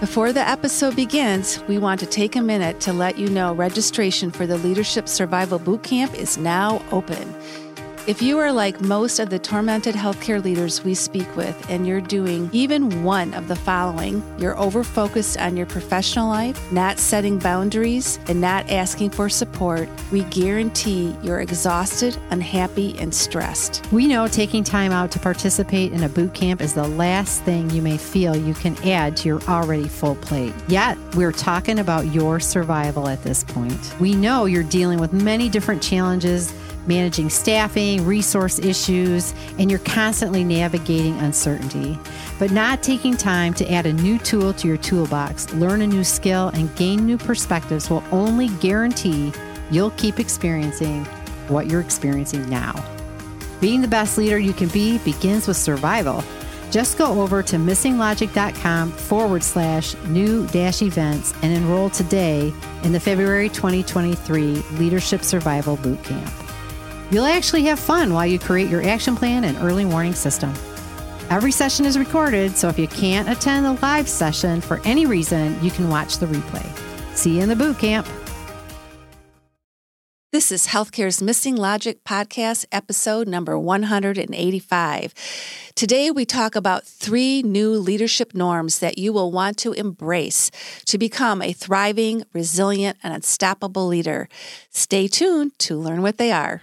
Before the episode begins, we want to take a minute to let you know registration for the Leadership Survival Bootcamp is now open. If you are like most of the tormented healthcare leaders we speak with, and you're doing even one of the following, you're over focused on your professional life, not setting boundaries, and not asking for support, we guarantee you're exhausted, unhappy, and stressed. We know taking time out to participate in a boot camp is the last thing you may feel you can add to your already full plate. Yet, we're talking about your survival at this point. We know you're dealing with many different challenges managing staffing, resource issues, and you're constantly navigating uncertainty. But not taking time to add a new tool to your toolbox, learn a new skill, and gain new perspectives will only guarantee you'll keep experiencing what you're experiencing now. Being the best leader you can be begins with survival. Just go over to missinglogic.com forward slash new dash events and enroll today in the February 2023 Leadership Survival Bootcamp. You'll actually have fun while you create your action plan and early warning system. Every session is recorded, so if you can't attend the live session for any reason, you can watch the replay. See you in the boot camp. This is Healthcare's Missing Logic podcast, episode number 185. Today, we talk about three new leadership norms that you will want to embrace to become a thriving, resilient, and unstoppable leader. Stay tuned to learn what they are.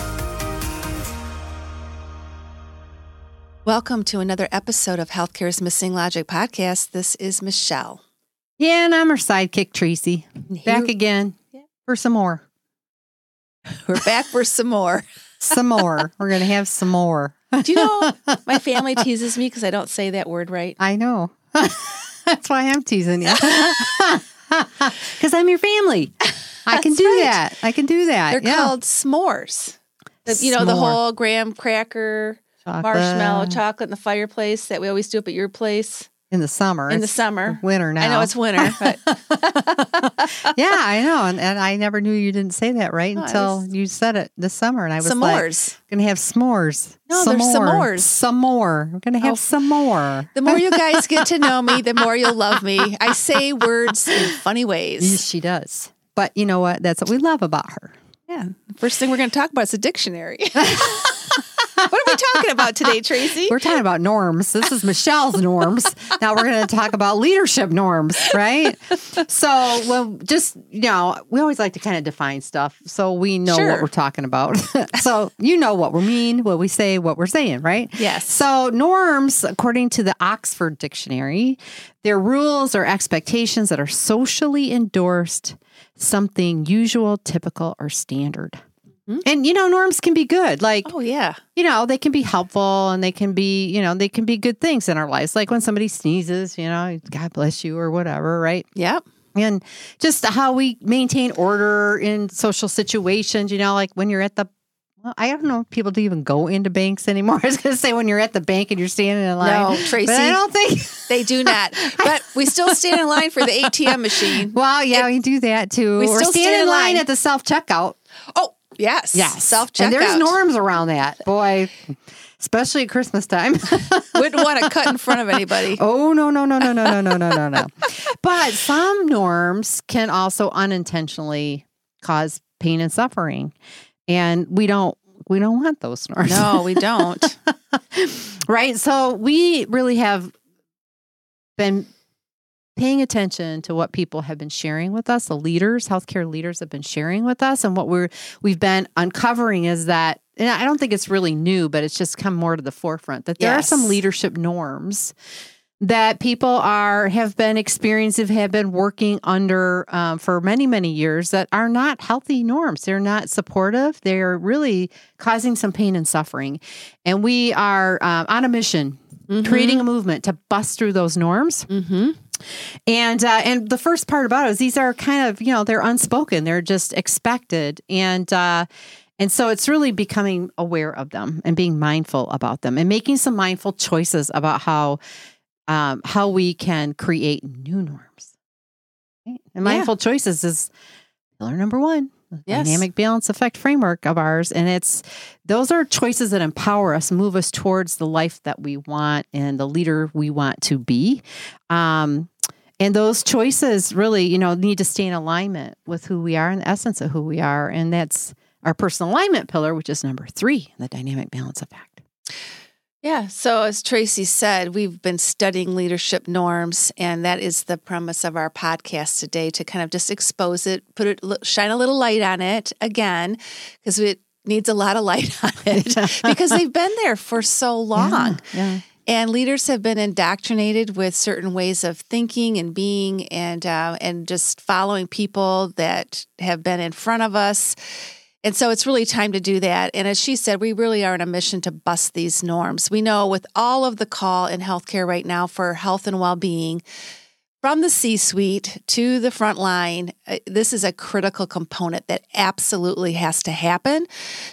Welcome to another episode of Healthcare's Missing Logic podcast. This is Michelle. Yeah, and I'm her sidekick, Tracy. Back again yeah. for some more. We're back for some more. some more. We're going to have some more. Do you know my family teases me because I don't say that word right? I know. That's why I'm teasing you. Because I'm your family. I can do right. that. I can do that. They're yeah. called s'mores. The, you know, the whole graham cracker chocolate. marshmallow chocolate in the fireplace that we always do up at your place in the summer. In the summer, winter now. I know it's winter. But yeah, I know, and, and I never knew you didn't say that right until was, you said it this summer, and I was s'mores. like, "Gonna have s'mores." No, some there's more. s'mores. Some more. We're gonna have oh. some more. The more you guys get to know me, the more you'll love me. I say words in funny ways. Yes, she does. But you know what? That's what we love about her. Yeah. First thing we're going to talk about is a dictionary. what are we talking about today, Tracy? We're talking about norms. This is Michelle's norms. Now we're going to talk about leadership norms, right? So, well, just, you know, we always like to kind of define stuff so we know sure. what we're talking about. so, you know what we mean, what we say, what we're saying, right? Yes. So, norms, according to the Oxford Dictionary, they're rules or expectations that are socially endorsed, something usual, typical, or standard. Mm-hmm. And you know, norms can be good. Like, oh yeah, you know, they can be helpful and they can be, you know, they can be good things in our lives. Like when somebody sneezes, you know, God bless you or whatever, right? Yep. And just how we maintain order in social situations. You know, like when you're at the well, I don't know if people do even go into banks anymore. I was going to say when you're at the bank and you're standing in line. No, Tracy. I don't think they do not. But we still stand in line for the ATM machine. Well, yeah, it, we do that too. We still stand, stand in line, line at the self checkout. Oh, Yes. Yes. Self checkout. And there's norms around that. Boy, especially at Christmas time. Wouldn't want to cut in front of anybody. oh, no, no, no, no, no, no, no, no, no, no. But some norms can also unintentionally cause pain and suffering. And we don't we don't want those norms. No, we don't. right? So we really have been paying attention to what people have been sharing with us, the leaders, healthcare leaders have been sharing with us. And what we're we've been uncovering is that and I don't think it's really new, but it's just come more to the forefront that there Yes. are some leadership norms that people are have been experiencing have been working under um, for many many years that are not healthy norms. They're not supportive. They're really causing some pain and suffering. And we are um, on a mission creating a movement to bust through those norms. Mm-hmm. And uh, and the first part about it is these are kind of you know they're unspoken they're just expected and uh, and so it's really becoming aware of them and being mindful about them and making some mindful choices about how um, how we can create new norms. Right? And Yeah. mindful choices is pillar number one. Yes. Dynamic balance effect framework of ours. And it's those are choices that empower us, move us towards the life that we want and the leader we want to be. Um, and those choices really, you know, need to stay in alignment with who we are and the essence of who we are. And that's our personal alignment pillar, which is number three, the dynamic balance effect. Yeah. So, as Tracy said, we've been studying leadership norms, and that is the premise of our podcast today to kind of just expose it, put it, shine a little light on it again, because it needs a lot of light on it because they've been there for so long. Yeah. And leaders have been indoctrinated with certain ways of thinking and being, and uh, and just following people that have been in front of us. And so it's really time to do that. And as she said, we really are on a mission to bust these norms. We know with all of the call in healthcare right now for health and well being, from the C suite to the front line, uh, this is a critical component that absolutely has to happen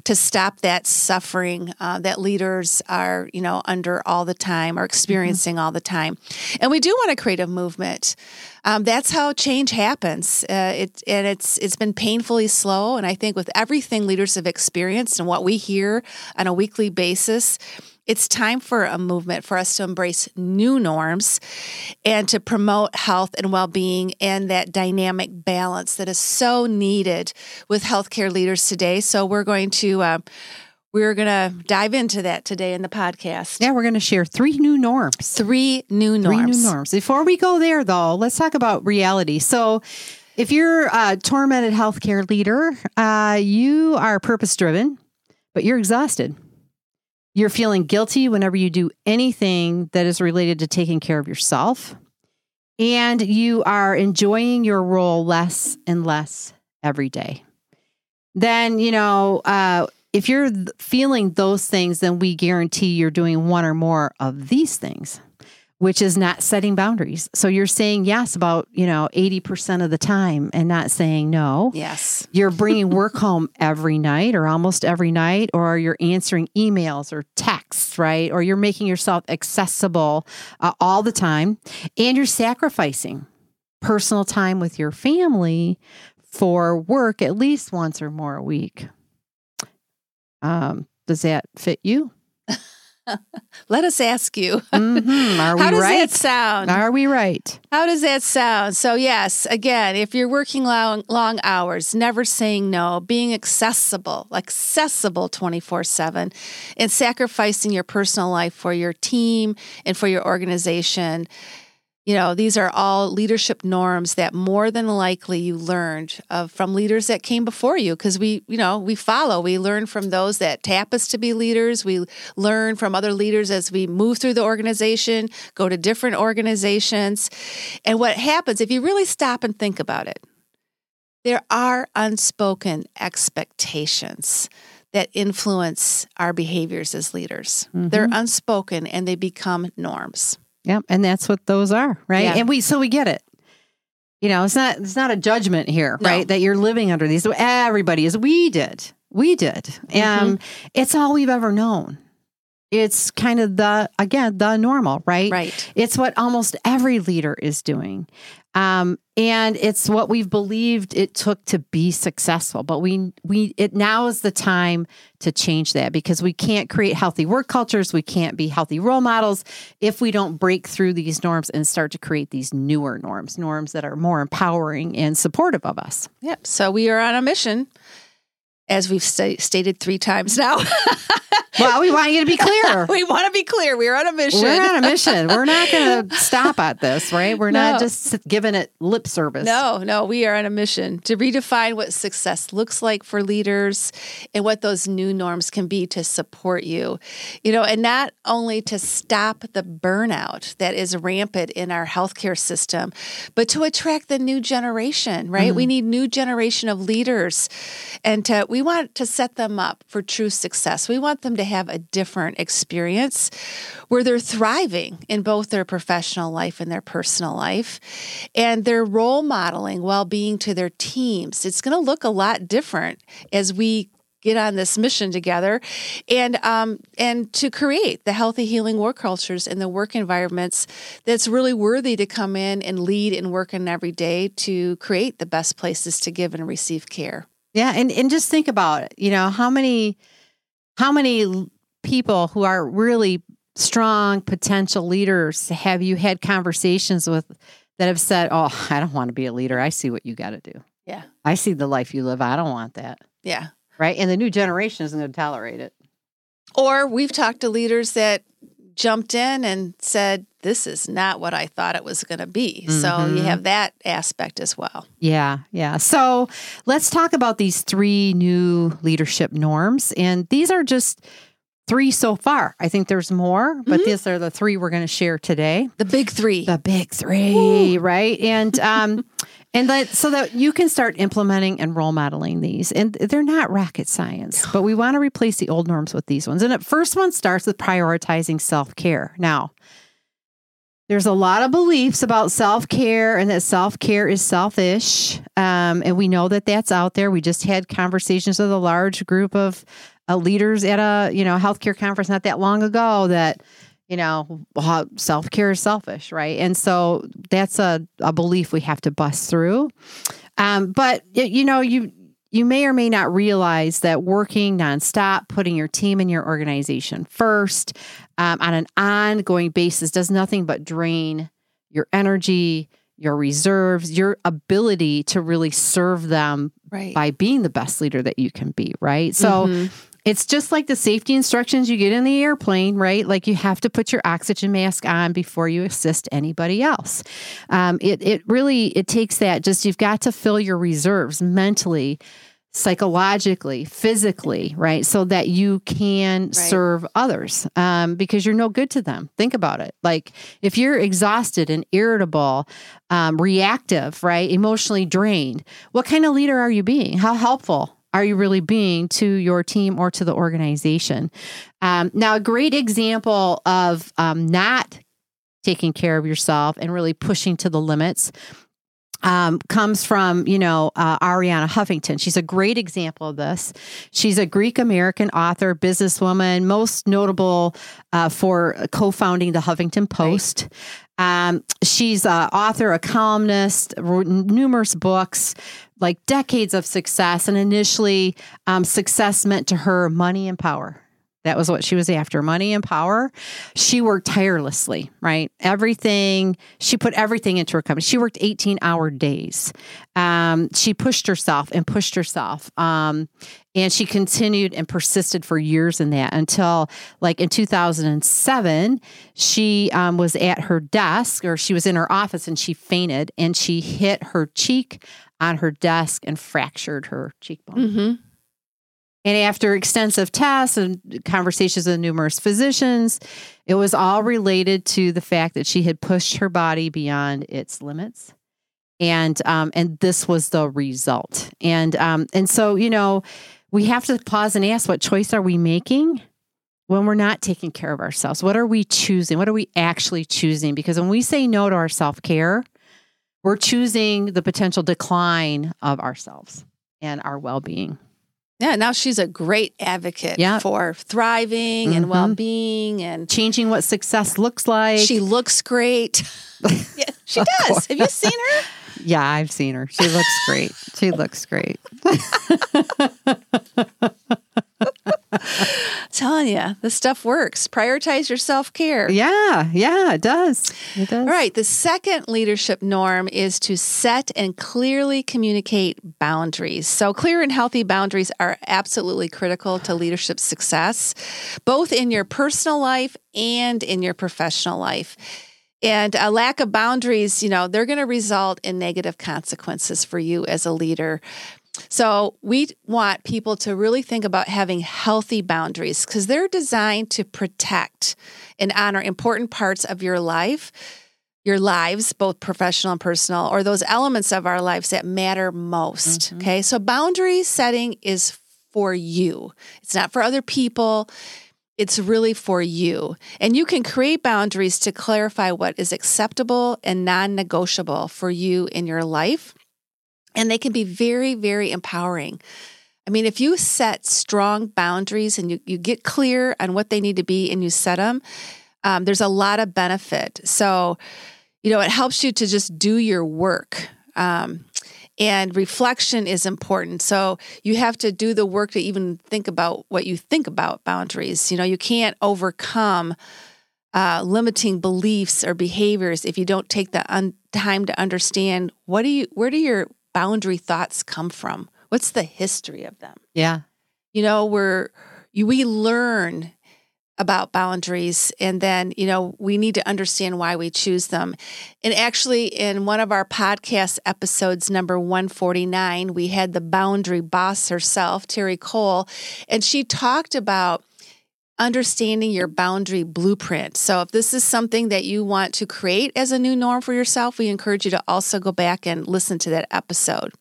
to stop that suffering uh, that leaders are, you know, under all the time or experiencing all the time. And we do want to create a movement. Um, that's how change happens. Uh, it, and it's it's been painfully slow. And I think with everything leaders have experienced and what we hear on a weekly basis, it's time for a movement for us to embrace new norms and to promote health and well being and that dynamic balance that is so needed with healthcare leaders today. So, we're going to. Uh, we're going to dive into that today in the podcast. Yeah, we're going to share three new norms. Three new norms. Three new norms. Before we go there, though, let's talk about reality. So, if you're a tormented healthcare leader, uh, you are purpose driven, but you're exhausted. You're feeling guilty whenever you do anything that is related to taking care of yourself. And you are enjoying your role less and less every day. Then, you know, uh, if you're feeling those things, then we guarantee you're doing one or more of these things, which is not setting boundaries. So you're saying yes about, you know, 80% of the time and not saying no. Yes. You're bringing work home every night or almost every night, or you're answering emails or texts, right? Or you're making yourself accessible uh, all the time and you're sacrificing personal time with your family for work at least once or more a week. Um, does that fit you? Let us ask you. Mhm. Are we How does right? that sound? Are we right? How does that sound? So, yes, again, if you're working long, long hours, never saying no, being accessible, accessible 24 7, and sacrificing your personal life for your team and for your organization. You know, these are all leadership norms that more than likely you learned of from leaders that came before you because we, you know, we follow. We learn from those that tap us to be leaders. We learn from other leaders as we move through the organization, go to different organizations. And what happens if you really stop and think about it, there are unspoken expectations that influence our behaviors as leaders. They're mm-hmm. unspoken and they become norms. Yep, and that's what those are, right? Yeah. And we so we get it. You know, it's not it's not a judgment here, No. right? That you're living under these. Everybody is. We did. We did. Mm-hmm. Um, it's all we've ever known. It's kind of the again the normal, right? Right. It's what almost every leader is doing. Um, and it's what we've believed it took to be successful. But we we it now is the time to change that because we can't create healthy work cultures. We can't be healthy role models if we don't break through these norms and start to create these newer norms, norms that are more empowering and supportive of us. Yep. So we are on a mission, as we've st- stated three times now. Well, we want you to be clear. we want to be clear. We're on a mission. We're on a mission. We're not going to stop at this, right? We're no. not just giving it lip service. No, no, we are on a mission to redefine what success looks like for leaders and what those new norms can be to support you. You know, and not only to stop the burnout that is rampant in our healthcare system, but to attract the new generation, right? Mm-hmm. We need new generation of leaders and to, we want to set them up for true success. We want them to have a different experience where they're thriving in both their professional life and their personal life. And they're role modeling well being to their teams. It's going to look a lot different as we get on this mission together and um, and to create the healthy healing work cultures and the work environments that's really worthy to come in and lead and work in every day to create the best places to give and receive care yeah and, and just think about it you know how many how many people who are really strong potential leaders have you had conversations with that have said, "Oh, I don't want to be a leader. I see what you got to do. Yeah. I see the life you live. I don't want that." Yeah. Right? And the new generation isn't going to tolerate it. Or we've talked to leaders that jumped in and said, This is not what I thought it was going to be. Mm-hmm. So you mm-hmm. have that aspect as well. Yeah, yeah. So let's talk about these three new leadership norms. And these are just three so far. I think there's more, but mm-hmm. these are the three we're going to share today. The big three. The big three, Woo. right? And um and that so that you can start implementing and role modeling these and they're not rocket science but we want to replace the old norms with these ones and the first one starts with prioritizing self-care now there's a lot of beliefs about self-care and that self-care is selfish um, and we know that that's out there we just had conversations with a large group of uh, leaders at a you know healthcare conference not that long ago that you know, self care is selfish, right? And so that's a, a belief we have to bust through. Um, but you know, you you may or may not realize that working nonstop, putting your team and your organization first um, on an ongoing basis does nothing but drain your energy, your reserves, your ability to really serve them right. by being the best leader that you can be, right? So mm-hmm. It's just like the safety instructions you get in the airplane, right? Like you have to put your oxygen mask on before you assist anybody else. Um, it it really it takes that. Just you've got to fill your reserves mentally psychologically, physically, right? So that you can right. serve others um, because you're no good to them. Think about it. Like if you're exhausted and irritable, um, reactive, right? Emotionally drained, what kind of leader are you being? How helpful are you really being to your team or to the organization? Um, now, a great example of um, not taking care of yourself and really pushing to the limits um, comes from, you know, uh, Arianna Huffington. She's a great example of this. She's a Greek American author, businesswoman, most notable uh, for co founding the Huffington Post. Um, she's an author, a columnist, numerous books, like decades of success. And initially, um, success meant to her money and power. That was what she was after money and power. She worked tirelessly, right? Everything, she put everything into her company. She worked 18 hour days. Um, she pushed herself and pushed herself. Um, and she continued and persisted for years in that until, like in 2007, she um, was at her desk or she was in her office and she fainted and she hit her cheek on her desk and fractured her cheekbone. Mm-hmm. And after extensive tests and conversations with numerous physicians, it was all related to the fact that she had pushed her body beyond its limits. And um, and this was the result. And um, and so, you know, we have to pause and ask what choice are we making when we're not taking care of ourselves? What are we choosing? What are we actually choosing? Because when we say no to our self care, we're choosing the potential decline of ourselves and our well being. Yeah, now she's a great advocate yeah. for thriving mm-hmm. and well being and changing what success looks like. She looks great. She does. Have you seen her? Yeah, I've seen her. She looks great. She looks great. telling you, this stuff works. Prioritize your self care. Yeah, yeah, it does. It does. All right. The second leadership norm is to set and clearly communicate boundaries. So, clear and healthy boundaries are absolutely critical to leadership success, both in your personal life and in your professional life. And a lack of boundaries, you know, they're going to result in negative consequences for you as a leader. So, we want people to really think about having healthy boundaries because they're designed to protect and honor important parts of your life, your lives, both professional and personal, or those elements of our lives that matter most. Mm-hmm. Okay. So, boundary setting is for you, it's not for other people. It's really for you. And you can create boundaries to clarify what is acceptable and non negotiable for you in your life. And they can be very, very empowering. I mean, if you set strong boundaries and you, you get clear on what they need to be and you set them, um, there's a lot of benefit. So, you know, it helps you to just do your work. Um, and reflection is important. So you have to do the work to even think about what you think about boundaries. You know, you can't overcome uh, limiting beliefs or behaviors if you don't take the un- time to understand what do you, where do your boundary thoughts come from? What's the history of them? Yeah. You know, we're, we learn about boundaries and then you know we need to understand why we choose them and actually in one of our podcast episodes number 149 we had the boundary boss herself Terri Cole and she talked about understanding your boundary blueprint so if this is something that you want to create as a new norm for yourself we encourage you to also go back and listen to that episode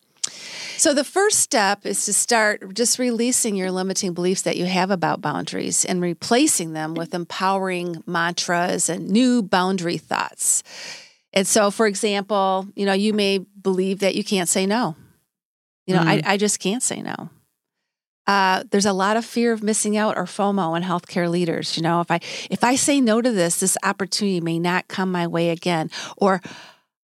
so, the first step is to start just releasing your limiting beliefs that you have about boundaries and replacing them with empowering mantras and new boundary thoughts. And so, for example, you know, you may believe that you can't say no. You know, mm-hmm. I, I just can't say no. Uh, there's a lot of fear of missing out or FOMO in healthcare leaders. You know, if I if I say no to this, this opportunity may not come my way again. Or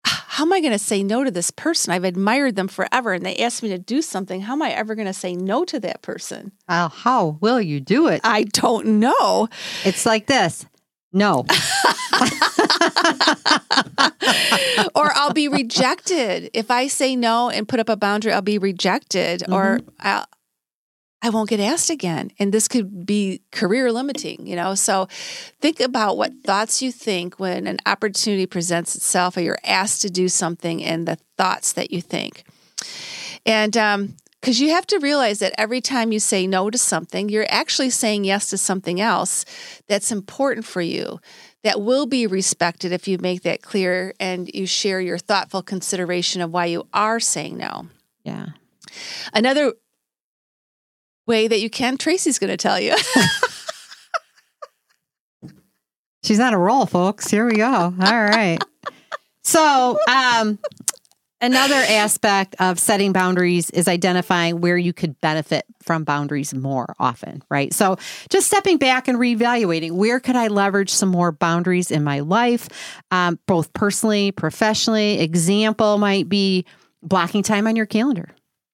how am I going to say no to this person? I've admired them forever and they asked me to do something. How am I ever going to say no to that person? Uh, how will you do it? I don't know. It's like this no. or I'll be rejected. If I say no and put up a boundary, I'll be rejected. Mm-hmm. Or I'll, I won't get asked again. And this could be career limiting, you know? So think about what thoughts you think when an opportunity presents itself or you're asked to do something and the thoughts that you think. And, um, because you have to realize that every time you say no to something, you're actually saying yes to something else that's important for you, that will be respected if you make that clear and you share your thoughtful consideration of why you are saying no. Yeah. Another way that you can, Tracy's going to tell you. She's on a roll, folks. Here we go. All right. So, um, another aspect of setting boundaries is identifying where you could benefit from boundaries more often, right? So, just stepping back and reevaluating where could I leverage some more boundaries in my life, um, both personally, professionally. Example might be blocking time on your calendar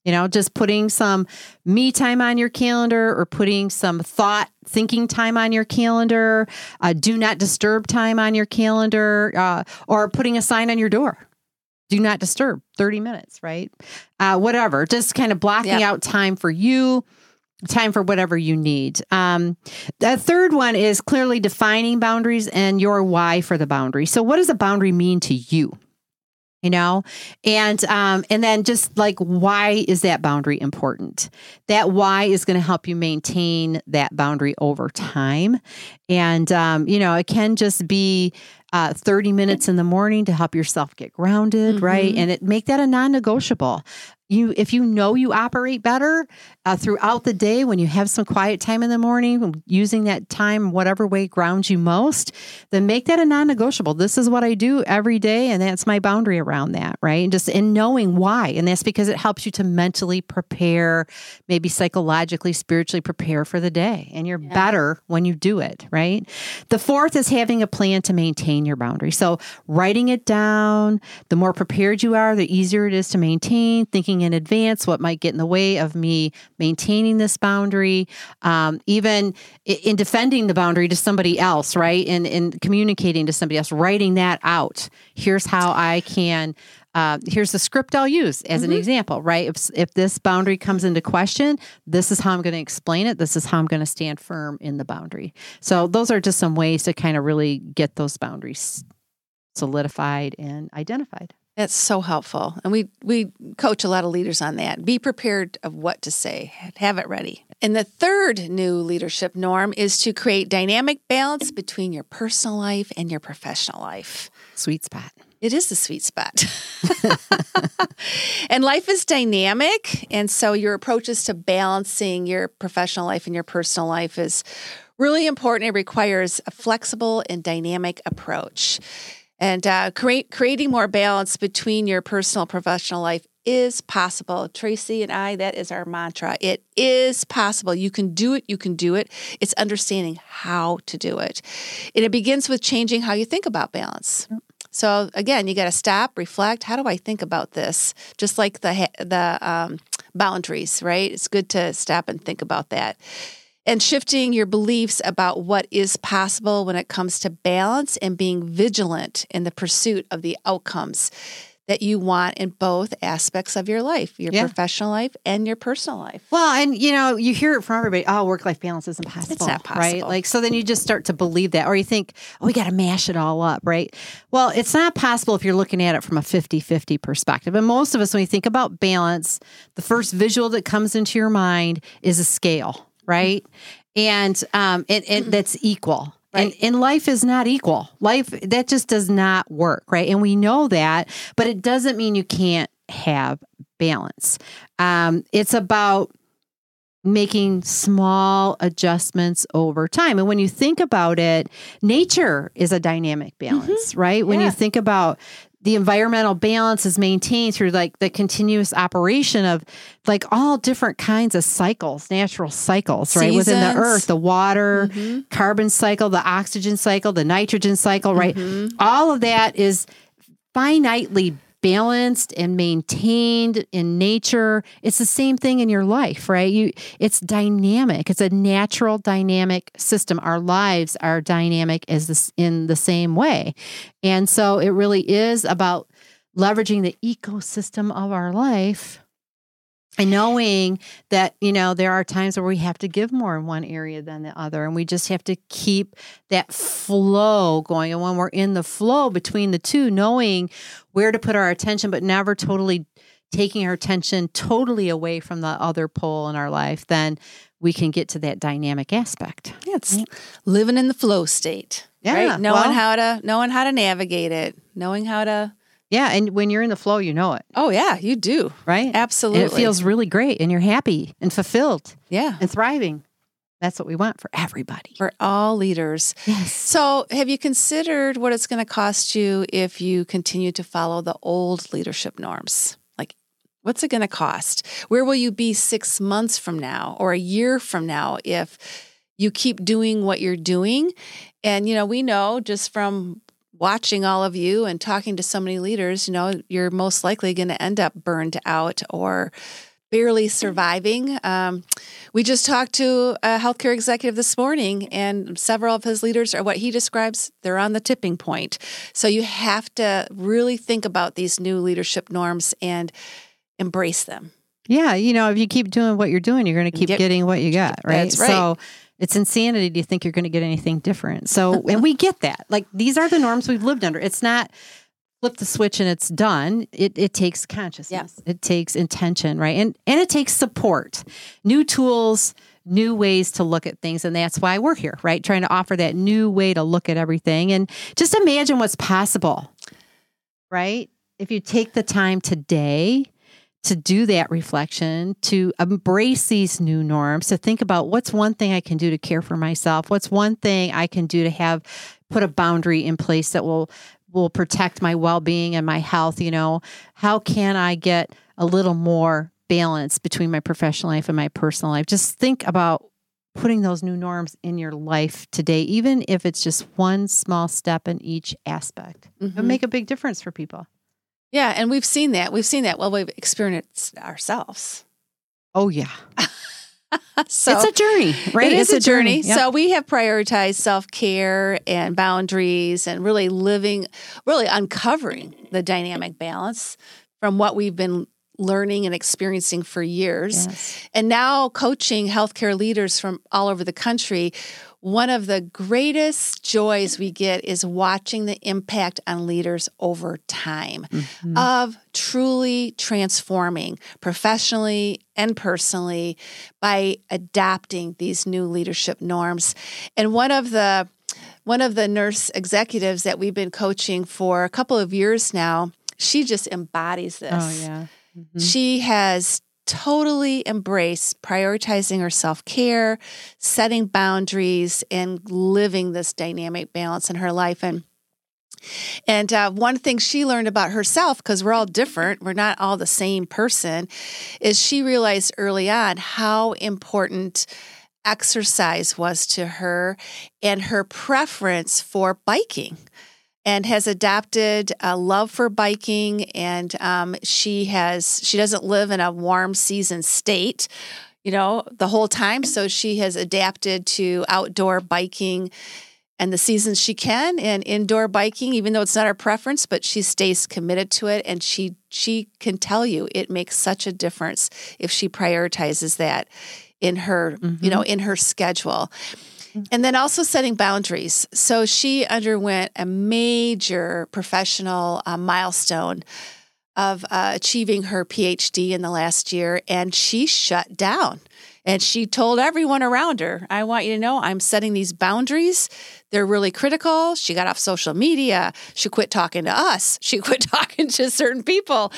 you know, just putting some me time on your calendar or putting some thought thinking time on your calendar, uh, do not disturb time on your calendar, uh, or putting a sign on your door. Do not disturb 30 minutes, right? Uh, whatever, just kind of blocking out time for you, time for whatever you need. Um, the third one is clearly defining boundaries and your why for the boundary. So, what does a boundary mean to you? You know? And um and then just like why is that boundary important? That why is going to help you maintain that boundary over time. And um you know it can just be uh, 30 minutes in the morning to help yourself get grounded mm-hmm. right and it make that a non-negotiable. You if you know you operate better uh, throughout the day when you have some quiet time in the morning, using that time whatever way grounds you most, then make that a non-negotiable. This is what I do every day, and that's my boundary around that, right? And just in knowing why, and that's because it helps you to mentally prepare, maybe psychologically, spiritually prepare for the day, and you're yeah. better when you do it, right? The fourth is having a plan to maintain your boundary. So writing it down, the more prepared you are, the easier it is to maintain. Thinking in advance what might get in the way of me maintaining this boundary, um, even in defending the boundary to somebody else, right? And in communicating to somebody else, writing that out. Here's how I can. Uh, here's the script I'll use as mm-hmm. an example, right? If, if this boundary comes into question, this is how I'm going to explain it. This is how I'm going to stand firm in the boundary. So, those are just some ways to kind of really get those boundaries solidified and identified. That's so helpful. And we we coach a lot of leaders on that. Be prepared of what to say. Have it ready. And the third new leadership norm is to create dynamic balance between your personal life and your professional life. Sweet spot. It is the sweet spot. and life is dynamic, and so your approaches to balancing your professional life and your personal life is really important. It requires a flexible and dynamic approach. And uh, create, creating more balance between your personal professional life is possible. Tracy and I, that is our mantra. It is possible. You can do it. You can do it. It's understanding how to do it. And it begins with changing how you think about balance. So again, you got to stop, reflect. How do I think about this? Just like the the um, boundaries, right? It's good to stop and think about that and shifting your beliefs about what is possible when it comes to balance and being vigilant in the pursuit of the outcomes that you want in both aspects of your life, your yeah. professional life and your personal life. Well, and you know, you hear it from everybody, oh, work life balance isn't possible. It's not possible. Right? Like so then you just start to believe that or you think, oh, we got to mash it all up, right? Well, it's not possible if you're looking at it from a 50-50 perspective. And most of us when we think about balance, the first visual that comes into your mind is a scale right? And um, and, and mm-hmm. that's equal. Right. And, and life is not equal. Life that just does not work, right? And we know that, but it doesn't mean you can't have balance. Um, it's about making small adjustments over time. And when you think about it, nature is a dynamic balance, mm-hmm. right? When yeah. you think about the environmental balance is maintained through like the continuous operation of like all different kinds of cycles, natural cycles, right? Seasons. Within the earth, the water, mm-hmm. carbon cycle, the oxygen cycle, the nitrogen cycle, right? Mm-hmm. All of that is finitely balanced and maintained in nature. It's the same thing in your life, right? You it's dynamic. It's a natural dynamic system. Our lives are dynamic as this in the same way. And so it really is about leveraging the ecosystem of our life and knowing that you know there are times where we have to give more in one area than the other and we just have to keep that flow going. And when we're in the flow between the two knowing where to put our attention but never totally taking our attention totally away from the other pole in our life then we can get to that dynamic aspect. Yeah, it's living in the flow state yeah right? knowing well, how to knowing how to navigate it knowing how to yeah, and when you're in the flow, you know it. Oh yeah, you do. Right? Absolutely. And it feels really great and you're happy and fulfilled. Yeah. And thriving. That's what we want for everybody. For all leaders. Yes. So, have you considered what it's going to cost you if you continue to follow the old leadership norms? Like, what's it going to cost? Where will you be six months from now or a year from now if you keep doing what you're doing? And, you know, we know just from watching all of you and talking to so many leaders, you know, you're most likely going to end up burned out or barely surviving. Um, we just talked to a healthcare executive this morning, and several of his leaders are what he describes they're on the tipping point. So you have to really think about these new leadership norms and embrace them. Yeah, you know, if you keep doing what you're doing, you're going to keep Get, getting what you got, right? That's right. So it's insanity to think you're going to get anything different. So, and we get that. Like these are the norms we've lived under. It's not flip the switch and it's done. It it takes consciousness. It takes intention, right? And and it takes support. New tools, new ways to look at things and that's why we're here, right? Trying to offer that new way to look at everything and just imagine what's possible. Right? If you take the time today to do that reflection, to embrace these new norms, to think about what's one thing I can do to care for myself, what's one thing I can do to have put a boundary in place that will will protect my well-being and my health, you know, how can I get a little more balance between my professional life and my personal life? Just think about putting those new norms in your life today, even if it's just one small step in each aspect. Mm-hmm. It'll make a big difference for people. Yeah, and we've seen that. We've seen that. Well, we've experienced ourselves. Oh yeah. so it's a journey, right? It is it's a journey. journey. Yep. So we have prioritized self care and boundaries and really living, really uncovering the dynamic balance from what we've been learning and experiencing for years. Yes. And now coaching healthcare leaders from all over the country. One of the greatest joys we get is watching the impact on leaders over time mm-hmm. of truly transforming professionally and personally by adapting these new leadership norms. And one of the one of the nurse executives that we've been coaching for a couple of years now, she just embodies this. Oh yeah Mm-hmm. She has totally embraced prioritizing her self care, setting boundaries, and living this dynamic balance in her life. And and uh, one thing she learned about herself, because we're all different, we're not all the same person, is she realized early on how important exercise was to her and her preference for biking and has adapted a love for biking and um, she has she doesn't live in a warm season state you know the whole time so she has adapted to outdoor biking and the seasons she can and indoor biking even though it's not her preference but she stays committed to it and she she can tell you it makes such a difference if she prioritizes that in her mm-hmm. you know in her schedule and then also setting boundaries. So she underwent a major professional uh, milestone of uh, achieving her PhD in the last year, and she shut down. And she told everyone around her, I want you to know I'm setting these boundaries. They're really critical. She got off social media. She quit talking to us. She quit talking to certain people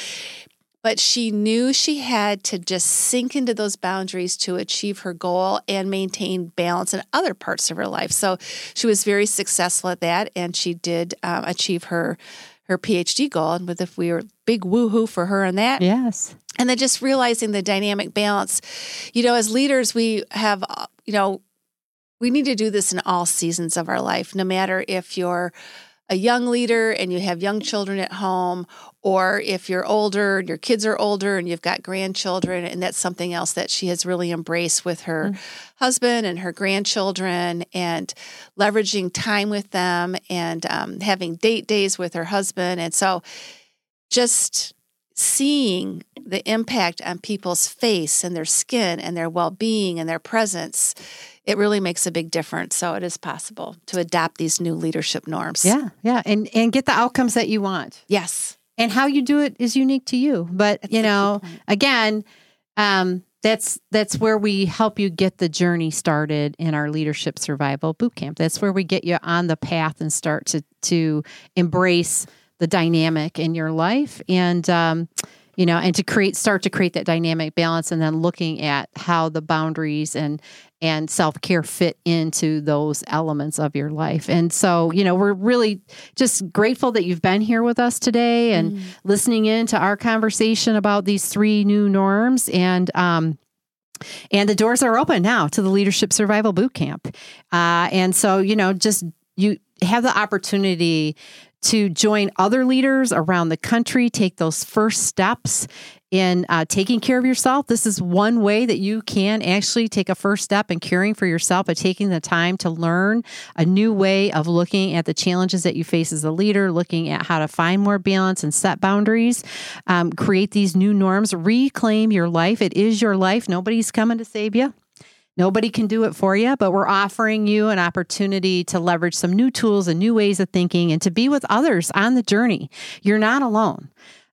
but she knew she had to just sink into those boundaries to achieve her goal and maintain balance in other parts of her life. So she was very successful at that, and she did um, achieve her her PhD goal. And with if we were big woohoo for her on that, yes. And then just realizing the dynamic balance, you know, as leaders, we have, uh, you know, we need to do this in all seasons of our life, no matter if you're a young leader and you have young children at home, or if you're older, and your kids are older and you've got grandchildren, and that's something else that she has really embraced with her mm. husband and her grandchildren, and leveraging time with them and um, having date days with her husband. And so just seeing the impact on people's face and their skin and their well being and their presence it really makes a big difference. So it is possible to adapt these new leadership norms. Yeah, yeah, and and get the outcomes that you want. Yes, and how you do it is unique to you. But that's you know, again, um, that's that's where we help you get the journey started in our leadership survival boot camp. That's where we get you on the path and start to to embrace the dynamic in your life and. Um, you know and to create start to create that dynamic balance and then looking at how the boundaries and and self-care fit into those elements of your life. And so you know we're really just grateful that you've been here with us today and mm. listening in to our conversation about these three new norms. And um and the doors are open now to the leadership survival boot camp. Uh, and so you know just you have the opportunity to join other leaders around the country, take those first steps in uh, taking care of yourself. This is one way that you can actually take a first step in caring for yourself by taking the time to learn a new way of looking at the challenges that you face as a leader, looking at how to find more balance and set boundaries, um, create these new norms, reclaim your life. It is your life. Nobody's coming to save you. Nobody can do it for you, but we're offering you an opportunity to leverage some new tools and new ways of thinking and to be with others on the journey. You're not alone.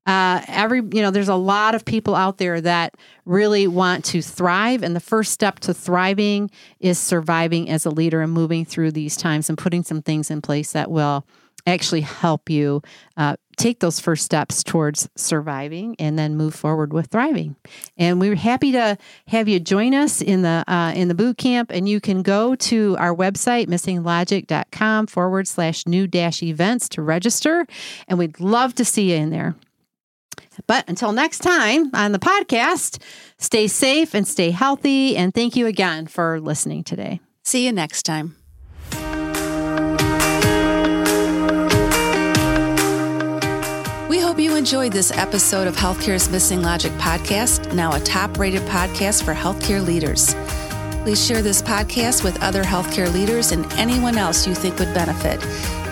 Uh, every you know there's a lot of people out there that really want to thrive and the first step to thriving is surviving as a leader and moving through these times and putting some things in place that will actually help you uh, take those first steps towards surviving and then move forward with thriving. And we're happy to have you join us in the uh, in the boot camp. And you can go to our website missinglogic.com forward slash new dash events to register. And we'd love to see you in there. But until next time on the podcast, stay safe and stay healthy. And thank you again for listening today. See you next time. Hope you enjoyed this episode of Healthcare's Missing Logic podcast, now a top rated podcast for healthcare leaders. Please share this podcast with other healthcare leaders and anyone else you think would benefit.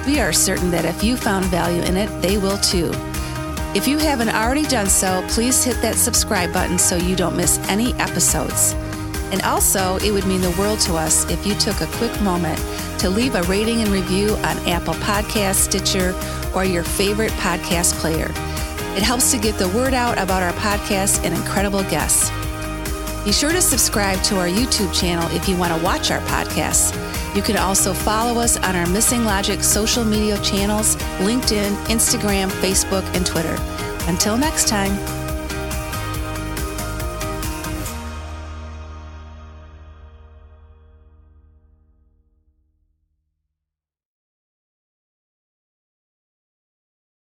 We are certain that if you found value in it, they will too. If you haven't already done so, please hit that subscribe button so you don't miss any episodes. And also, it would mean the world to us if you took a quick moment to leave a rating and review on Apple Podcasts, Stitcher, or your favorite podcast player. It helps to get the word out about our podcast and incredible guests. Be sure to subscribe to our YouTube channel if you want to watch our podcasts. You can also follow us on our Missing Logic social media channels LinkedIn, Instagram, Facebook, and Twitter. Until next time.